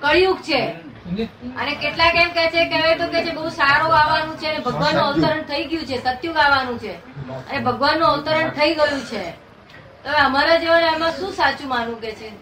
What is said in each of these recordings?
કળિયુગ છે? અને કેટલાક એમ કે છે કે હવે તો કે છે બહુ સારું આવવાનું છે અને ભગવાનનું અવતરણ થઈ ગયું છે, સત્યુગ આવવાનું છે. અને ભગવાનનું અવતરણ થઈ ગયું છે. તો અમારા જેવાને એમાં શું સાચું માનવું કે છે?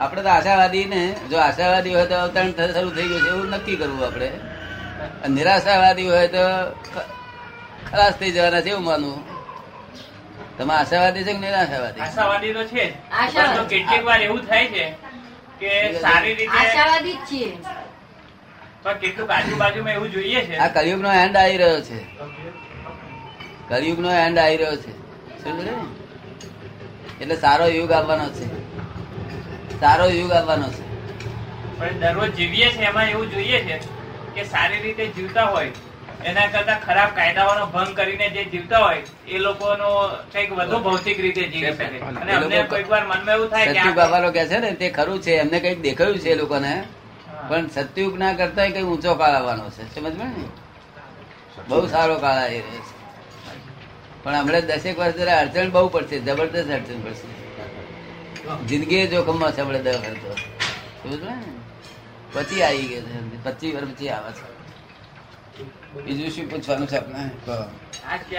આપણે તો આશાવાદી ને જો આશાવાદી હોય તો અવતરણ શરૂ થઈ ગયું છે, એવું નક્કી કરવું આપણે. નિરાશાવાદી હોય તો ખલાસ થઈ જવાના છે એવું માનવું. તમે આશાવાદી છે કે નહીં આશાવાદી તો છે પરંતુ કેટલીક વાર એવું થાય છે કે સારી રીતે આશાવાદી જ છીએ. પણ કેટલું આજુબાજુમાં એવું જોઈએ છે. આ કલયુગ નો એન્ડ આવી રહ્યો છે. કલયુગ નો એન્ડ આવી રહ્યો છે. એટલે સારો યુગ આવવાનો છે. સારો યુગ આવવાનો છે. પણ દરરોજ જીવીએ છે એમાં એવું જોઈએ છે કે સારી રીતે જીવતા હોય એના કરતા ખરાબ કાયદાઓનો ભંગ કરીને જે જીવતા હોય એ લોકોનો કંઈક વધુ ભૌતિક રીતે જીવી શકે. અને અમને કોઈક વાર મનમાં એવું થાય કે સત્યુગ કે છે ને તે ખરું છે એમને કંઈક દેખાયું છે એ લોકોને પણ સત્યુગ ના કરતા કઈ ઊંચો કાળ આવવાનો છે સમજ ને? બહુ સારો કાળ આવી રહ્યો છે. પણ હમણાં દસેક વર્ષ જરા અડચણ બહુ પડશે જબરદસ્ત અડચણ પડશે. જિંદગી જોખમમાં છે આપણે દર વર્ષ તો સમજ ને? પછી આવી ગયો છે પચીસ વર્ષ પછી આવે છે. બીજું શું પૂછવાનું છે આપણે.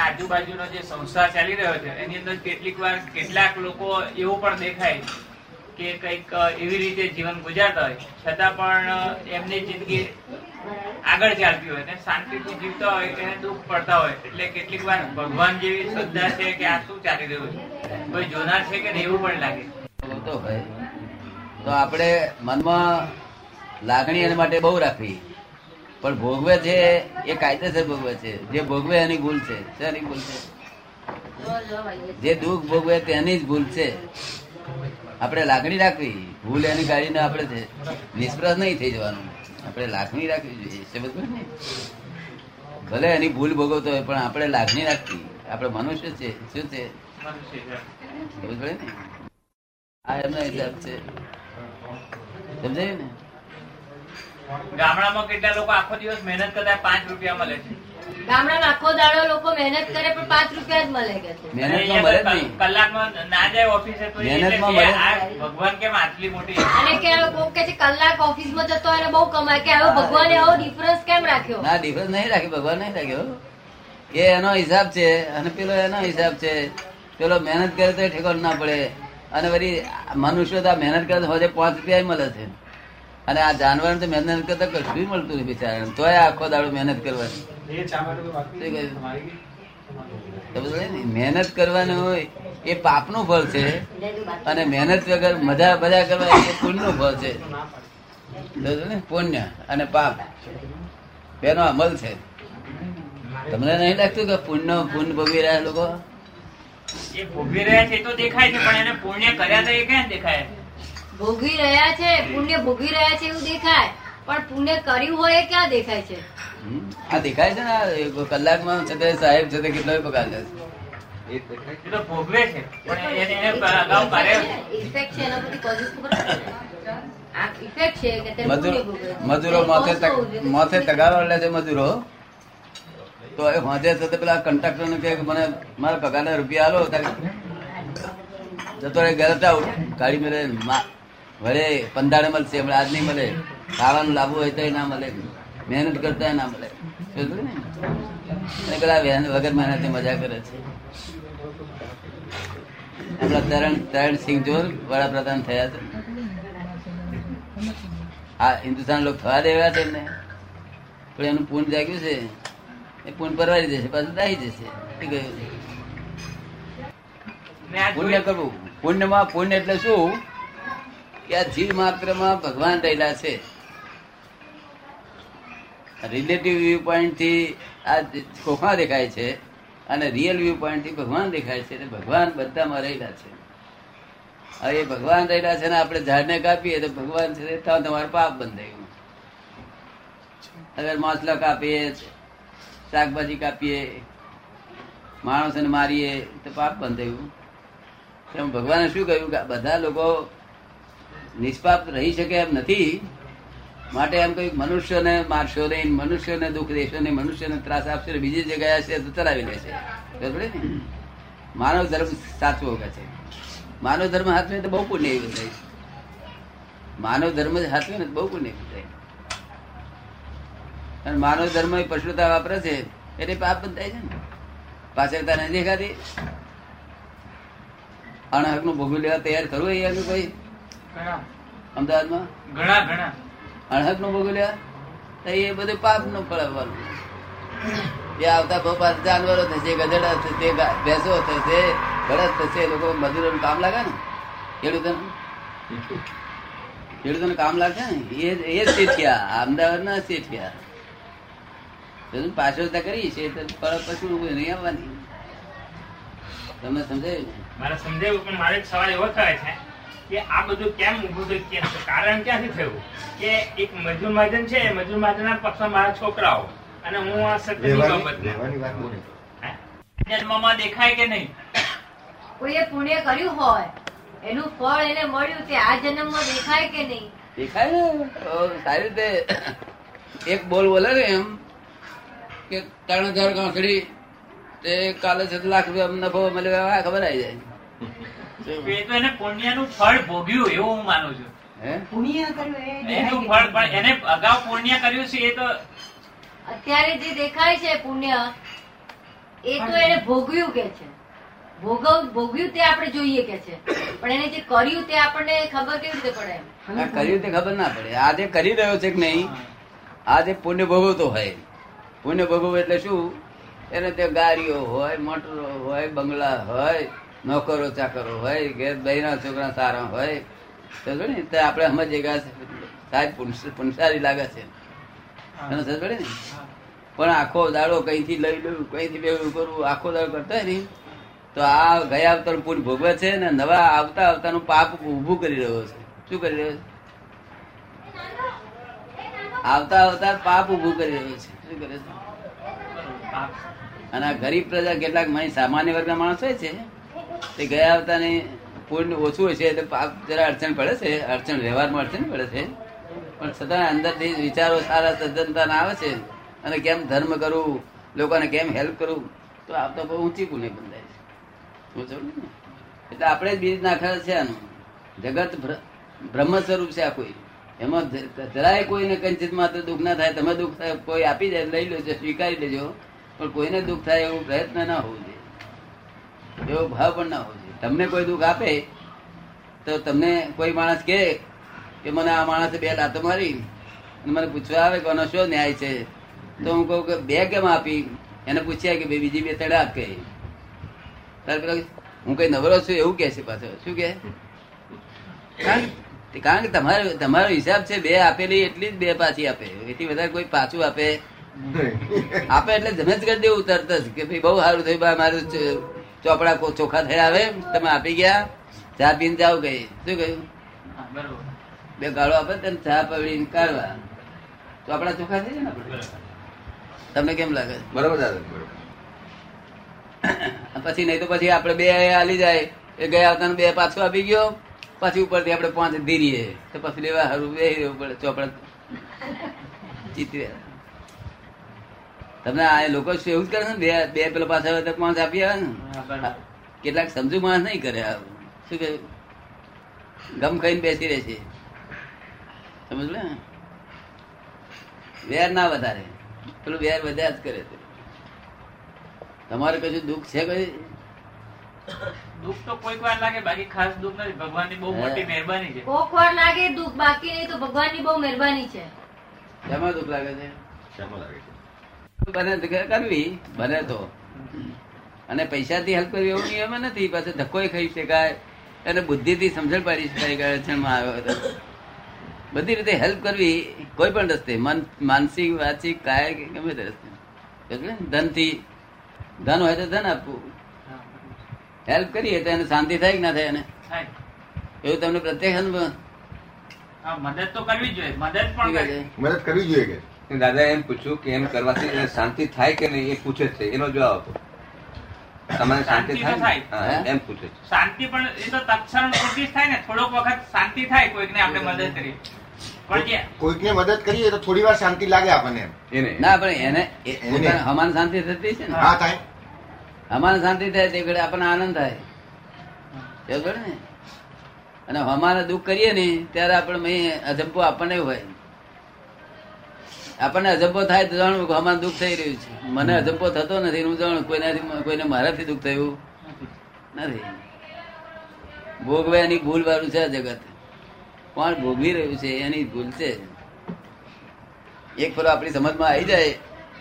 આજુબાજુનો જે સંસાર ચાલી રહ્યો છે એની અંદર કેટલીક વાર કેટલાક લોકો એવું પણ દેખાય કે કંઈક એવી રીતે જીવન ગુજારતા હોય. છતાં પણ એમની જિંદગી આગળ ચાલતી હોય ને શાંતિથી જીવતા હોય એને દુઃખ પડતા હોય. એટલે કેટલીક વાર ભગવાન જેવી શ્રદ્ધા છે કે આ શું ચાલી રહ્યું છે? કોઈ જોનાર છે કે એવું પણ લાગે. તો આપણે મનમાં લાગણી એના માટે બહુ રાખવી. પણ ભોગવે છે, એ કાયદેસર ભોગવે છે. જે ભોગવે એની ભૂલ છે શેની ભૂલ છે. જે દુઃખ ભોગવે તેની જ ભૂલ છે. આપણે લાગણી રાખવી, ભૂલ એની કાઢીને આપણે છે નહીં થઈ જવાનું. આપણે લાગણી રાખવી જોઈએ સમજ ને? ભલે એની ભૂલ ભોગવતો હોય, પણ આપણે લાગણી રાખવી. આપણે મનુષ્ય છે, શું છે? સમજ આ એમનો હિસાબ છે. સમજાયું ને? ગામડામાં કેટલા લોકો આખો દિવસ મહેનત કરતા પાંચ રૂપિયા મળે છે. ગામડામાં આખો દાડો લોકો મહેનત કરે પણ પાંચ રૂપિયા જ મળે કે મહેનત કલાકમાં ના જાય ઓફિસે તો ભગવાન કેમ આટલી મોટી અને કે કોક કે કલાક ઓફિસમાં જતો હોય બહુ કમાય. કે હવે ભગવાને એવો ડિફરન્સ કેમ રાખ્યો? ના ડિફરન્સ નહીં રાખ્યો ભગવાન નહીં રાખ્યો. એ એનો હિસાબ છે અને પેલો એનો હિસાબ છે. પેલો મહેનત કરે તો ઠેકો ના પડે. અને વળી મનુષ્ય મહેનત કરે તો પાંચ રૂપિયા મળે છે. અને આ જાનવર તો મહેનત કરતા કશું મળતું નહીં બિચારા તોય આખો દાડો મહેનત કરવાની? મહેનત કરવાનું હોય એ પાપનું ફળ છે. અને મહેનત વગર મજા મજા કરવા એ પુણ્યનું ફળ છે. ને? પુણ્ય અને પાપ. બેનો અમલ છે. તમને નહીં લાગતું કે પુણ્ય પુણ્ય ભોગવી રહ્યા લોકો? એ ભોગવી રહ્યા છે તો દેખાય છે પણ એને પુણ્ય કર્યા તો એ ક્યાં દેખાય? ભોગવી રહ્યા છે પુણ્ય ભોગવી રહ્યા છે એવું દેખાય. પણ પુણ્ય કર્યું હોય એ ક્યાં દેખાય છે? આ દેખાય છે ને કલાકમાં છે તે સાહેબ છે તે કેટલો પગાર જશે ભોગવે છે ઇફેક્ટ છે. એના બધી કોઝિસ ખબર ને? આ ઇફેક્ટ છે કે તે મજૂર માથે તગારો લે છે મજૂરો. તો એ હોજે થતે પેલા કંટ્રાક્ટર ને કે મને મારા પગારના રૂપિયા આલો. તારે જતો રહે ઘરે આવું. ગાડી મેળે મા- વળે પંદાડે મળશે હમણાં આજ નહીં મળે. ખાવાનું લાવવું હોય તો ના મળે. મહેનત કરતા ના મળે. ને? પેલા વગર મહેનતે મજા કરે છે. આપણા તરણ તરણ સિંહ જોર વડાપ્રધાન થયા છે આ હિન્દુસ્તાન લોકો થવા દેવા છે ને પણ એનું પૂન જાગ્યું છે. એ પૂન પરવારી જશે પાછું દાહી જશે શું કહ્યું? પુણ્ય કરવું. પુણ્યમાં પુણ્ય એટલે શું? કે આ જીવ માત્રમાં ભગવાન રહેલા છે. રિલેટિવ વ્યૂ પોઈન્ટથી આ ખોખા દેખાય છે અને રિયલ વ્યૂ પોઈન્ટથી ભગવાન દેખાય છે ભગવાન બધામાં રહેલા છે. હવે એ ભગવાન રહેલા છે ને આપણે ઝાડને કાપીએ તો ભગવાન છે તો તમારું પાપ બંધાયું. અગર માછલા કાપીએ, શાકભાજી કાપીએ, માણસોને મારીએ તો પાપ બંધાયું. એમ ભગવાને શું કહ્યું કે બધા લોકો નિષ્પાપ રહી શકે એમ નથી. માટે એમ કહ્યું મનુષ્યને મારશો નહીં, મનુષ્યને દુઃખ દેશો નહીં, મનુષ્યને ત્રાસ આપશો બીજી જગ્યાએ હશે તો ચલાવી લેશે. ને? માનવ ધર્મ સાચવો કે છે માનવ ધર્મ સાચવે તો બહુ પુણ્ય એવું થાય. માનવ ધર્મ જ સાચવે ને બહુ પુણ્ય એવું થાય. અને માનવ ધર્મ એ પશુતા વાપરે છે, એટલે પાપ બંધ થાય છે ને. પાછળ તને નથી દેખાતી? અણહકનું ભોગવી લેવા તૈયાર કરવું અહીંયા કોઈ? ઘણા અમદાવાદમાં? ઘણા ઘણા. અણહકનું ભોગવ્યા એ બધું પાપનું ફળવાનું એ આવતા બહુ પાછા જાનવરો થશે ગધેડા થશે ભેંસો થશે ભરત થશે લોકો મજૂરો કામ લાગે ને? ખેડૂતો ખેડૂતો કામ લાગે ને? એ એ શેઠિયા અમદાવાદ ના શેઠિયા પાછળતા કરી છે તો ફળ પછી નહીં આવવાની. તમને સમજાયું? મારે સમજાયું પણ મારે સવાલ એવો થાય છે. કે આ બધું કેમ ઊભું થયું? કે કારણ ક્યાંથી થયું? કે એક મજૂર મહાજન છે એ મજૂર મહાજનના પક્ષમાં મારા છોકરાઓ. અને હું આ સત્યની? જન્મમાં દેખાય કે નહીં? કોઈએ પુણ્ય કર્યું હોય એનું ફળ એને મળ્યું તે આ જન્મમાં દેખાય કે નહીં? દેખાય ને. સારી રીતે એક બોલ બોલે ને એમ કે ત્રણ હજાર ગાંઠડી તે કાલે છે લાખ રૂપિયા નફો મળ્યો આ ખબર આવી જાય. એ તો એને પુણ્યનું ફળ ભોગ્યું એવું હું માનું છું. પુણ્ય કર્યું એનું ફળ પણ એને અગાઉ પુણ્ય કર્યું છે એ તો અત્યારે જે દેખાય છે પુણ્ય એ તો એને ભોગવ્યું કે છે. ભોગવ ભોગવ્યું તે આપણે જોઈએ કે છે. પણ એને જે કર્યું તે આપણને ખબર કેવી રીતે પડે? કર્યું તે ખબર ના પડે. આ જે કરી રહ્યો છે કે નહીં આ જે પુણ્ય ભોગવતો હોય પુણ્ય ભોગવ એટલે શું? એને તે ગાડીઓ હોય મોટરો હોય બંગલા હોય નોકરો ચાકરો હોય ઘેર બહેના છોકરા સારા હોય સમજો ને? તો આપણે સમજીએ કે સાહેબ પુનસારી લાગે છે. સમજ ને? પણ આખો દાડો કઈથી લઈ લઉં કઈથી બેવું કરવું આખો દાડો કરતો હોય ને? તો આ ગયા અવતાર પુણ્ય ભોગવે છે ને નવા આવતા આવતાનું પાપ ઊભું કરી રહ્યો છે. શું કરી રહ્યો છે? આવતા આવતા પાપ ઊભું કરી રહ્યો છે. શું કરે છે? અને ગરીબ પ્રજા કેટલાક મારી સામાન્ય વર્ગના માણસ હોય છે. તે ગયા અવતારની પુણ્ય ઓછું હોય છે, એટલે પાપ જરા અડચણ પડે છે, અડચણ વ્યવહારમાં અડચણ પડે છે. પણ છતાં અંદરથી વિચારો સારા સજ્જનતા આવે છે અને કેમ ધર્મ કરવું લોકોને કેમ હેલ્પ કરવું તો આપ તો બહુ ઊંચી પુણ્ય બંધાય છે. સમજો ને? એટલે આપણે જ બીજ નાખેલા છે આનું. જગત બ્રહ્મ સ્વરૂપ છે આ કોઈ. એમાં જરાય કોઈને કંચિત માત્ર દુઃખ ના થાય, તમે દુઃખ થાય, કોઈ આપી જાય લઈ લેજો, સ્વીકારી લેજો પણ કોઈને દુઃખ થાય એવું પ્રયત્ન ના હોવું જોઈએ. એવો ભાવ પણ ના હોવો જોઈએ તમને કોઈ દુઃખ આપે તો તમને કોઈ માણસ કહે કે મને આ માણસે બે લાતો મારી અને મને પૂછવા આવે કે આનો શું ન્યાય છે? તો હું કહું કે બે કેમ આપી? એને પૂછ્યા કે ભાઈ બીજી બે તડે આપ કહી. તારે પેલો હું કઈ નવરો છું એવું કે છે પાછો. શું કે કારણ કે- તમારો તમારો હિસાબ છે બે આપેલી એટલી જ બે પાછી આપે. એથી વધારે કોઈ પાછું આપે. આપે એટલે જમે જ કરી દેવું તરત જ કે ભાઈ બહુ સારું થયું મારું ચોપડા ચોખા થયા આવે તમે આપી ગયા ચા પીને જાવ ગઈ શું કહ્યું? બે ગાળો આપે તને ચા પડીને કાઢવા. ચોપડા ચોખા થઈ જાય ને તમને કેમ લાગે? બરોબર પછી નહીં તો પછી આપણે બે હાલી જાય. એ ગયા આવતા બે પાછું આપી ગયો. પછી ઉપરથી આપણે પાંચ ધીરીએ. તો પછી લેવા હારું બે પડે ચોપડા ચિત્રે તમને આ લોકો શું એવું જ કરે છે બે બે પેલા પાસે આવે તો પાંચ આપી આવે ને? કેટલાક સમજુ માણસ નહીં કરે શું કહે? ગમ ખાઈને બેસી રહે છે. સમજ ને? વેર ના વધારે. પેલું વેર વધ્યા જ કરે છે. તમારે કશું દુઃખ છે કઈ? દુઃખ તો કોઈક વાર લાગે બાકી ખાસ દુઃખ નથી. ભગવાનની બહુ મોટી મહેરબાની છે. કોઈક વાર લાગે દુઃખ બાકી નહીં તો ભગવાનની બહુ મહેરબાની છે. શેમાં દુઃખ લાગે છે? શેમાં લાગે છે? બને કરવી બને તો. અને પૈસાથી હેલ્પ કરવી એવું નિયમ નથી પાછો ધક્કો ખાઈ શકાય. અને બુદ્ધિથી સમજણ પાડી શકાય અડચણમાં આવ્યો હતો. બધી રીતે હેલ્પ કરવી કોઈ પણ રસ્તે મન માનસિક વાચિક કાય કે ગમે તે રસ્તે? ધનથી ધન હોય તો ધન આપવું. હેલ્પ કરીએ તો એને શાંતિ થાય કે ના થાય એને? એવું તમને પ્રત્યક્ષ અનુભવ? મદદ તો કરવી જોઈએ. મદદ પણ. મદદ કરવી જોઈએ કે? દાદા એમ પૂછ્યું કે એમ કરવાથી શાંતિ થાય કે નહીં એ પૂછે છે. એનો જવાબ આપો. તમારે શાંતિ થાય એમ પૂછે છે. શાંતિ પણ એ તો તત્ક્ષણ પૂરતી જ થાય ને. થોડોક વખત શાંતિ થાય કોઈકને આપણે મદદ કરીએ. કોઈકને મદદ કરીએ તો થોડી વાર શાંતિ લાગે આપણને એને ના પણ એને હમાન શાંતિ થતી છે ને? હા થાય. હમાન શાંતિ થાય તે ઘડે આપણને આનંદ થાય. ને? અને અમારે દુઃખ કરીએ ને ત્યારે આપણે મેં અજંપો આપણને હોય. આપણને અજંપો થાય તો જાણવું કે અમારે દુઃખ થઈ રહ્યું છે. મને અજંપો થતો નથી હું જાણું કોઈનાથી કોઈને મારાથી દુઃખ થયું? નથી. ભોગવ્યાની ભૂલ વાળું છે જગત. કોણ ભોગવી રહ્યું છે એની ભૂલ છે. એક ફરો આપણી સમજમાં આવી જાય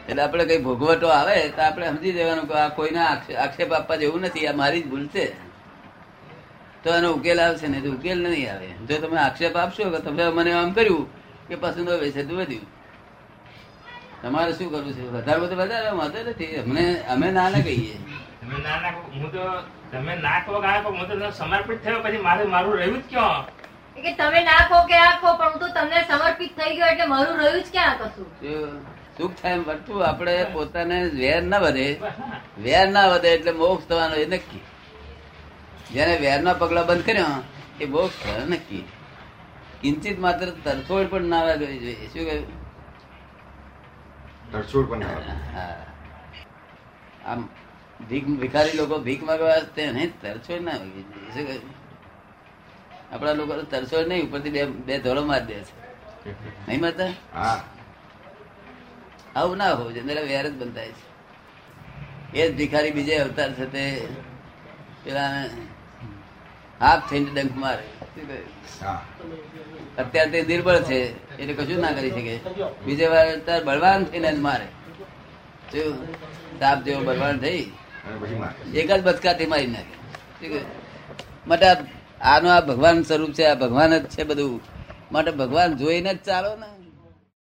એટલે આપણે કઈ ભોગવટો આવે તો આપણે સમજી દેવાનું કે આ કોઈના આક્ષેપ આપવા જેવું નથી આ મારી જ ભૂલ છે. તો એનો ઉકેલ આવશે ને તો ઉકેલ નહીં આવે. જો તમે આક્ષેપ આપશો કે તમે મને આમ કર્યું કે પસંદ હોય છે તો વધ્યું. તમારે શું કરવું છે? વધારે બધું વધારે વાંધો નથી. અમને અમે ના ના કહીએ. તમે ના ના હું તો તમે ના કહો કે હું તો સમર્પિત થયો. પછી મારે મારું રહ્યું જ ક્યાં? કે તમે ના કે આ પણ હું તો તમને સમર્પિત થઈ ગયો એટલે મારું રહ્યું જ ક્યાં કશું? સુખ થાય એમ વર્તું આપણે પોતાને વેર ના વધે. વેર ના વધે એટલે મોક્ષ થવાનો એ નક્કી. જેને વેરના પગલા બંધ કર્યા એ મોક્ષ થયો નક્કી. કિંચિત માત્ર તરફોડ પણ ના જોઈએ. શું કહ્યું? આવે. હા. આમ ભીખ ભિખારી લોકો ભીખ માંગવા તેને તરછોડ ના કહ્યું? આપણા લોકો તરછોડ નહીં ઉપરથી બે બે ધોળો માર દે છે. નહીં મારતા? હા. આવું ના હોવું જોઈએ વેર જ બંધાય છે. એ જ ભિખારી બીજે અવતાર છે તે પેલા હાથ થઈને ડંખ મારે. અત્યારે તે નિર્બળ છે એટલે કશું ના કરી શકે. બીજે વાર અત્યારે બળવાન થઈને મારે. તાપ જેવો બળવાન થઈ. એક જ બચકાથી મારી નાખે? માટે આનો આ ભગવાન સ્વરૂપ છે આ ભગવાન જ છે બધું. માટે ભગવાન જોઈને જ ચાલો ને.